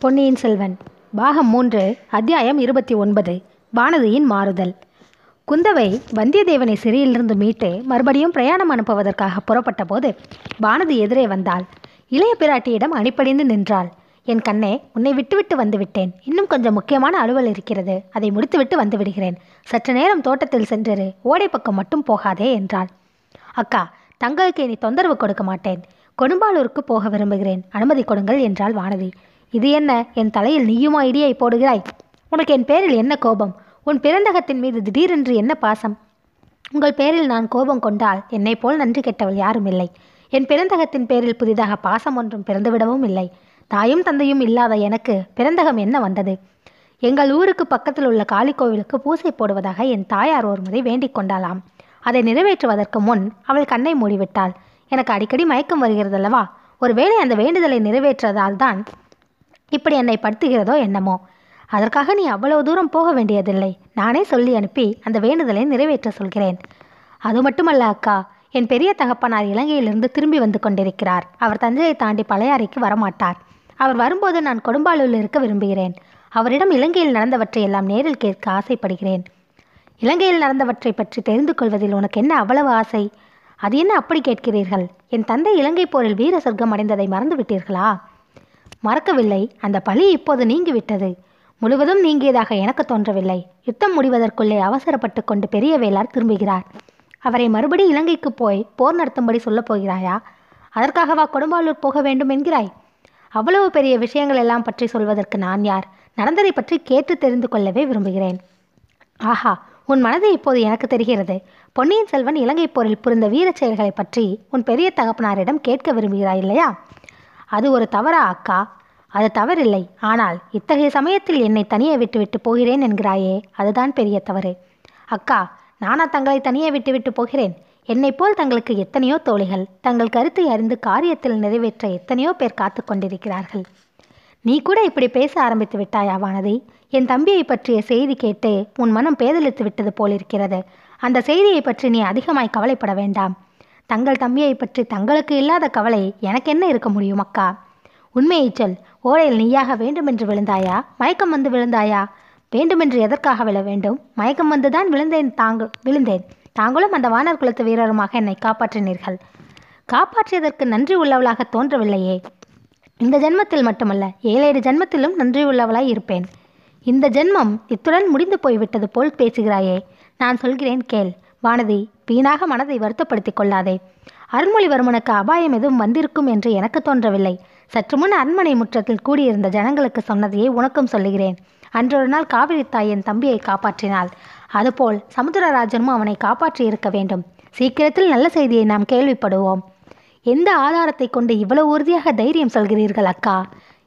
பொன்னியின் செல்வன் பாகம் மூன்று அத்தியாயம் இருபத்தி ஒன்பது வானதியின் மாறுதல். குந்தவை வந்தியத்தேவனை சிறையிலிருந்து மீட்டு மறுபடியும் பிரயாணம் அனுப்புவதற்காக புறப்பட்ட போது வானதி எதிரே வந்தாள். இளைய பிராட்டியிடம் அணிப்படிந்து நின்றாள். என் கண்ணே உன்னை விட்டுவிட்டு வந்துவிட்டேன். இன்னும் கொஞ்சம் முக்கியமான அலுவல் இருக்கிறது. அதை முடித்துவிட்டு வந்து விடுகிறேன் சற்று நேரம் தோட்டத்தில் சென்றிரு. ஓடை பக்கம் மட்டும் போகாதே என்றாள். அக்கா தங்களுக்கு இனி தொந்தரவு கொடுக்க மாட்டேன். கொடும்பாலூருக்கு போக விரும்புகிறேன். அனுமதி கொடுங்கள் என்றாள் வானதி. இது என்ன? என் தலையில் நீயுமா இடியை போடுகிறாய்? உனக்கு என் பேரில் என்ன கோபம்? உன் பிறந்தகத்தின் மீது திடீரென்று என்ன பாசம்? உங்கள் பேரில் நான் கோபம் கொண்டால் என்னை போல் நன்றி கெட்டவள் யாரும் இல்லை. என் பிறந்தகத்தின் பேரில் புதிதாக பாசம் ஒன்றும் பிறந்துவிடவும் இல்லை. தாயும் தந்தையும் இல்லாத எனக்கு பிறந்தகம் என்ன வந்தது? எங்கள் ஊருக்கு பக்கத்தில் உள்ள காளி கோவிலுக்கு பூசை போடுவதாக என் தாயார் ஒரு முறை வேண்டிக் கொண்டாளாம். அதை நிறைவேற்றுவதற்கு முன் அவள் கண்ணை மூடிவிட்டாள். எனக்கு அடிக்கடி மயக்கம் வருகிறதல்லவா? ஒருவேளை அந்த வேண்டுதலை நிறைவேற்றதால் தான் இப்படி என்னை படுத்துகிறதோ என்னமோ? அதற்காக நீ அவ்வளவு தூரம் போக வேண்டியதில்லை. நானே சொல்லி அனுப்பி அந்த வேண்டுதலை நிறைவேற்ற சொல்கிறேன். அது மட்டுமல்ல அக்கா. என் பெரிய தகப்பனார் இலங்கையிலிருந்து திரும்பி வந்து கொண்டிருக்கிறார். அவர் தஞ்சையை தாண்டி பழையாறைக்கு வரமாட்டார். அவர் வரும்போது நான் கொடும்பாலூரில் இருக்க விரும்புகிறேன். அவரிடம் இலங்கையில் நடந்தவற்றை எல்லாம் நேரில் கேட்க ஆசைப்படுகிறேன். இலங்கையில் நடந்தவற்றை பற்றி தெரிந்து கொள்வதில் உனக்கு என்ன அவ்வளவு ஆசை? அது என்ன அப்படி கேட்கிறீர்கள்? என் தந்தை இலங்கை போரில் வீர சொர்க்கம் அடைந்ததை மறந்து விட்டீர்களா மறக்கவில்லை. அந்த பழி இப்போது நீங்கிவிட்டது. முழுவதும் நீங்கியதாக எனக்கு தோன்றவில்லை. யுத்தம் முடிவதற்குள்ளே அவசரப்பட்டு கொண்டு பெரிய வேளார் திரும்புகிறார். அவரை மறுபடி இலங்கைக்கு போய் போர் நடத்தும்படி சொல்லப் போகிறாயா? அதற்காகவா கொடும்பாலூர் போக வேண்டும் என்கிறாய்? அவ்வளவு பெரிய விஷயங்கள் எல்லாம் பற்றி சொல்வதற்கு நான் யார்? நடந்ததை பற்றி கேட்டு தெரிந்து கொள்ளவே விரும்புகிறேன். ஆஹா உன் மனது இப்போது எனக்கு தெரிகிறது. பொன்னியின் செல்வன் இலங்கை போரில் புரிந்த வீரச் செயல்களை பற்றி உன் பெரிய தகப்பனாரிடம் கேட்க விரும்புகிறாய் இல்லையா? அது ஒரு தவறா அக்கா? அது தவறில்லை. ஆனால் இத்தகைய சமயத்தில் என்னை தனியே விட்டுவிட்டு போகிறேன் என்கிறாயே அதுதான் பெரிய தவறு. அக்கா நானா தங்களை தனியே விட்டுவிட்டு போகிறேன்? என்னைப் போல் தங்களுக்கு எத்தனையோ தோழிகள் தங்கள் கருத்தை அறிந்து காரியத்தில் நிறைவேற்ற எத்தனையோ பேர் காத்து கொண்டிருக்கிறார்கள். நீ கூட இப்படி பேச ஆரம்பித்து விட்டாயா வானதி? என் தம்பியை பற்றிய செய்தி கேட்டு உன் மனம் பேதலித்து விட்டது போலிருக்கிறது. அந்த செய்தியை பற்றி நீ அதிகமாய் கவலைப்பட வேண்டாம். தங்கள் தம்பியை பற்றி தங்களுக்கு இல்லாத கவலை எனக்கு என்ன இருக்க முடியும் அக்கா? உண்மையை சொல். ஓடையில் நீயாக வேண்டுமென்று விழுந்தாயா? மயக்கம் வந்து விழுந்தாயா? வேண்டுமென்று எதற்காக விழ வேண்டும்? மயக்கம் வந்துதான் விழுந்தேன் தாங்க விழுந்தேன். தாங்களும் அந்த வானர் குலத்து வீரருமாக என்னை காப்பாற்றினீர்கள். காப்பாற்றியதற்கு நன்றி உள்ளவளாக தோன்றவில்லையே. இந்த ஜென்மத்தில் மட்டுமல்ல ஏழேழு ஜென்மத்திலும் நன்றி உள்ளவளாய் இருப்பேன். இந்த ஜென்மம் இத்துடன் முடிந்து போய்விட்டது போல் பேசுகிறாயே. நான் சொல்கிறேன் கேள். வானதி வீணாக மனதை வருத்தப்படுத்திக் கொள்ளாதே. அருள்மொழிவர்மனுக்கு அபாயம் எதுவும் வந்திருக்கும் என்று எனக்கு தோன்றவில்லை. சற்று முன் அரண்மனை முற்றத்தில் கூடியிருந்த ஜனங்களுக்கு சொன்னதையே உனக்கும் சொல்லுகிறேன். அன்றொரு நாள் காவிரி தாய் என் தம்பியை காப்பாற்றினாள். அதுபோல் சமுத்திரராஜனும் அவனை காப்பாற்றி இருக்க வேண்டும். சீக்கிரத்தில் நல்ல செய்தியை நாம் கேள்விப்படுவோம். எந்த ஆதாரத்தை கொண்டு இவ்வளவு உறுதியாக தைரியம் சொல்கிறீர்கள் அக்கா?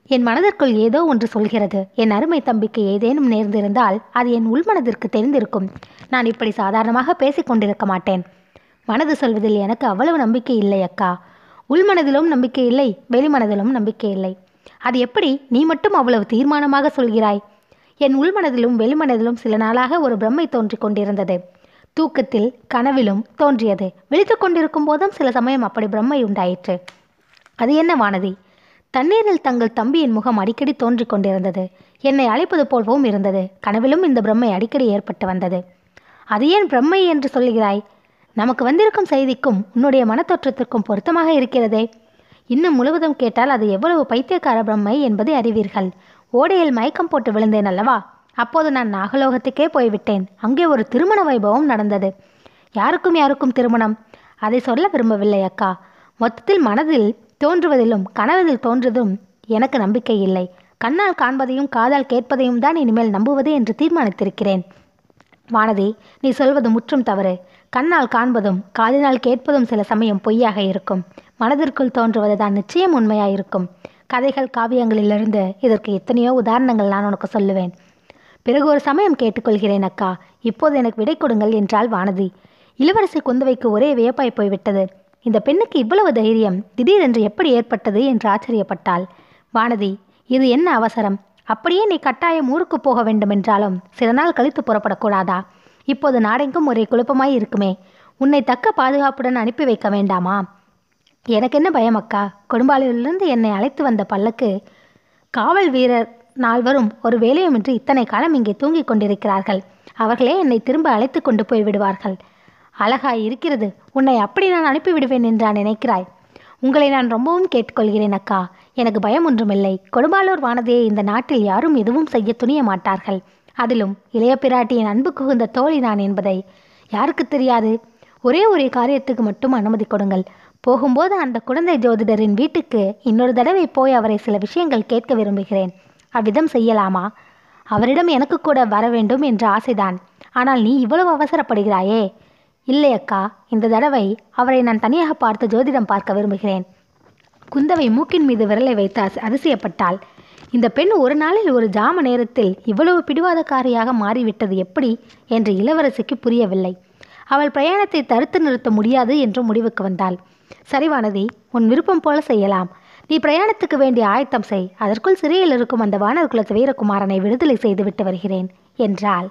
என் மனதிற்குள் ஏதோ ஒன்று சொல்கிறது. என் அருமை தம்பிக்கு ஏதேனும் நேர்ந்திருந்தால் அது என் உள்மனதிற்கு தெரிந்திருக்கும். நான் இப்படி சாதாரணமாக பேசிக் கொண்டிருக்க மாட்டேன். மனது சொல்வதில் எனக்கு அவ்வளவு நம்பிக்கை இல்லை அக்கா. உள்மனதிலும் நம்பிக்கை இல்லை வெளிமனதிலும் நம்பிக்கை இல்லை. அது எப்படி நீ மட்டும் அவ்வளவு தீர்மானமாக சொல்கிறாய்? என் உள்மனதிலும் வெளிமனதிலும் சில நாளாக ஒரு பிரம்மை தோன்றிக் கொண்டிருந்தது. தூக்கத்தில் கனவிலும் தோன்றியது. விழித்து கொண்டிருக்கும் போதும் சில சமயம் அப்படி பிரம்மை உண்டாயிற்று. அது என்ன வானதி? தண்ணீரில் தங்கள் தம்பியின் முகம் அடிக்கடி தோன்றிக் கொண்டிருந்தது. என்னை அழைப்பது போலவும் இருந்தது. கனவிலும் இந்த பிரம்மை அடிக்கடி ஏற்பட்டு வந்தது. அது ஏன் பிரம்மை என்று சொல்லுகிறாய்? நமக்கு வந்திருக்கும் செய்திக்கும் உன்னுடைய மனத்தோற்றத்திற்கும் பொருத்தமாக இருக்கிறதே. இன்னும் முழுவதும் கேட்டால் அது எவ்வளவு பைத்தியக்கார பிரம்மை என்பதை அறிவீர்கள். ஓடையில் மயக்கம் போட்டு விழுந்தேன் அல்லவா? அப்போது நான் நாகலோகத்துக்கே போய்விட்டேன். அங்கே ஒரு திருமண வைபவம் நடந்தது. யாருக்கும் யாருக்கும் திருமணம்? அதை சொல்ல விரும்பவில்லை அக்கா. மொத்தத்தில் மனதில் தோன்றுவதிலும் கனவதில் தோன்றதும் எனக்கு நம்பிக்கை இல்லை. கண்ணால் காண்பதையும் காதால் கேட்பதையும் தான் இனிமேல் நம்புவது என்று தீர்மானித்திருக்கிறேன். வானதி நீ சொல்வது முற்றும் தவறு. கண்ணால் காண்பதும் காதினால் கேட்பதும் சில சமயம் பொய்யாக இருக்கும். மனதிற்குள் தோன்றுவது தான் நிச்சயம் உண்மையாயிருக்கும். கதைகள் காவியங்களிலிருந்து இதற்கு எத்தனையோ உதாரணங்கள் நான் உனக்கு சொல்லுவேன். பிறகு ஒரு சமயம் கேட்டுக்கொள்கிறேன் அக்கா. இப்போது எனக்கு விடை கொடுங்கள் என்றாள் வானதி. இளவரசி குந்தவைக்கு ஒரே வியப்பாய் போய்விட்டது. இந்த பெண்ணுக்கு இவ்வளவு தைரியம் திடீரென்று எப்படி ஏற்பட்டது என்று ஆச்சரியப்பட்டாள். வானதி இது என்ன அவசரம்? அப்படியே நீ கட்டாயம் ஊருக்கு போக வேண்டுமென்றாலும் சில நாள் கழித்து புறப்படக்கூடாதா? இப்போது நாடெங்கும் ஒரே குழப்பமாய் இருக்குமே. உன்னை தக்க பாதுகாப்புடன் அனுப்பி வைக்க வேண்டாமா? எனக்கு என்ன பயம் அக்கா? கொடும்பாலூரிலிருந்து என்னை அழைத்து வந்த பல்லக்கு காவல் வீரர் நால்வரும் ஒரு வேலையுமின்றி இத்தனை காலம் இங்கே தூங்கிக் கொண்டிருக்கிறார்கள். அவர்களே என்னை திரும்ப அழைத்து கொண்டு போய் விடுவார்கள். அழகாய் இருக்கிறது. உன்னை அப்படி நான் அனுப்பிவிடுவேன் என்றா நினைக்கிறாய். உங்களை நான் ரொம்பவும் கேட்டுக்கொள்கிறேன் அக்கா. எனக்கு பயம் ஒன்றுமில்லை. கொடும்பாலூர் வானதியை இந்த நாட்டில் யாரும் எதுவும் செய்ய துணிய மாட்டார்கள். அதிலும் இளைய பிராட்டியின் அன்பு குகுந்த தோழி நான் என்பதை யாருக்கு தெரியாது? ஒரே ஒரு காரியத்துக்கு மட்டும் அனுமதி கொடுங்கள். போகும்போது அந்த குழந்தை ஜோதிடரின் வீட்டுக்கு இன்னொரு தடவை போய் அவரை சில விஷயங்கள் கேட்க விரும்புகிறேன். அவ்விதம் செய்யலாமா? அவரிடம் எனக்கு கூட வர வேண்டும் என்ற ஆசைதான். ஆனால் நீ இவ்வளவு அவசரப்படுகிறாயே. இல்லை அக்கா இந்த தடவை அவரை நான் தனியாக பார்த்து ஜோதிடம் பார்க்க விரும்புகிறேன். குந்தவை மூக்கின் மீது விரலை வைத்து அதிசயப்பட்டாள். இந்த பெண் ஒரு நாளில் ஒரு ஜாம நேரத்தில் இவ்வளவு பிடிவாதக்காரியாக மாறிவிட்டது எப்படி என்று இளவரசிக்கு புரியவில்லை. அவள் பிரயாணத்தை தடுத்து நிறுத்த முடியாது என்று முடிவுக்கு வந்தாள். சரிவானதி உன் விருப்பம் போல செய்யலாம். நீ பிரயாணத்துக்கு வேண்டிய ஆயத்தம் செய். அதற்குள் சிறையில் இருக்கும் அந்த வானர் குலத்து வீரகுமாரனை விடுதலை செய்துவிட்டு வருகிறேன் என்றாள்.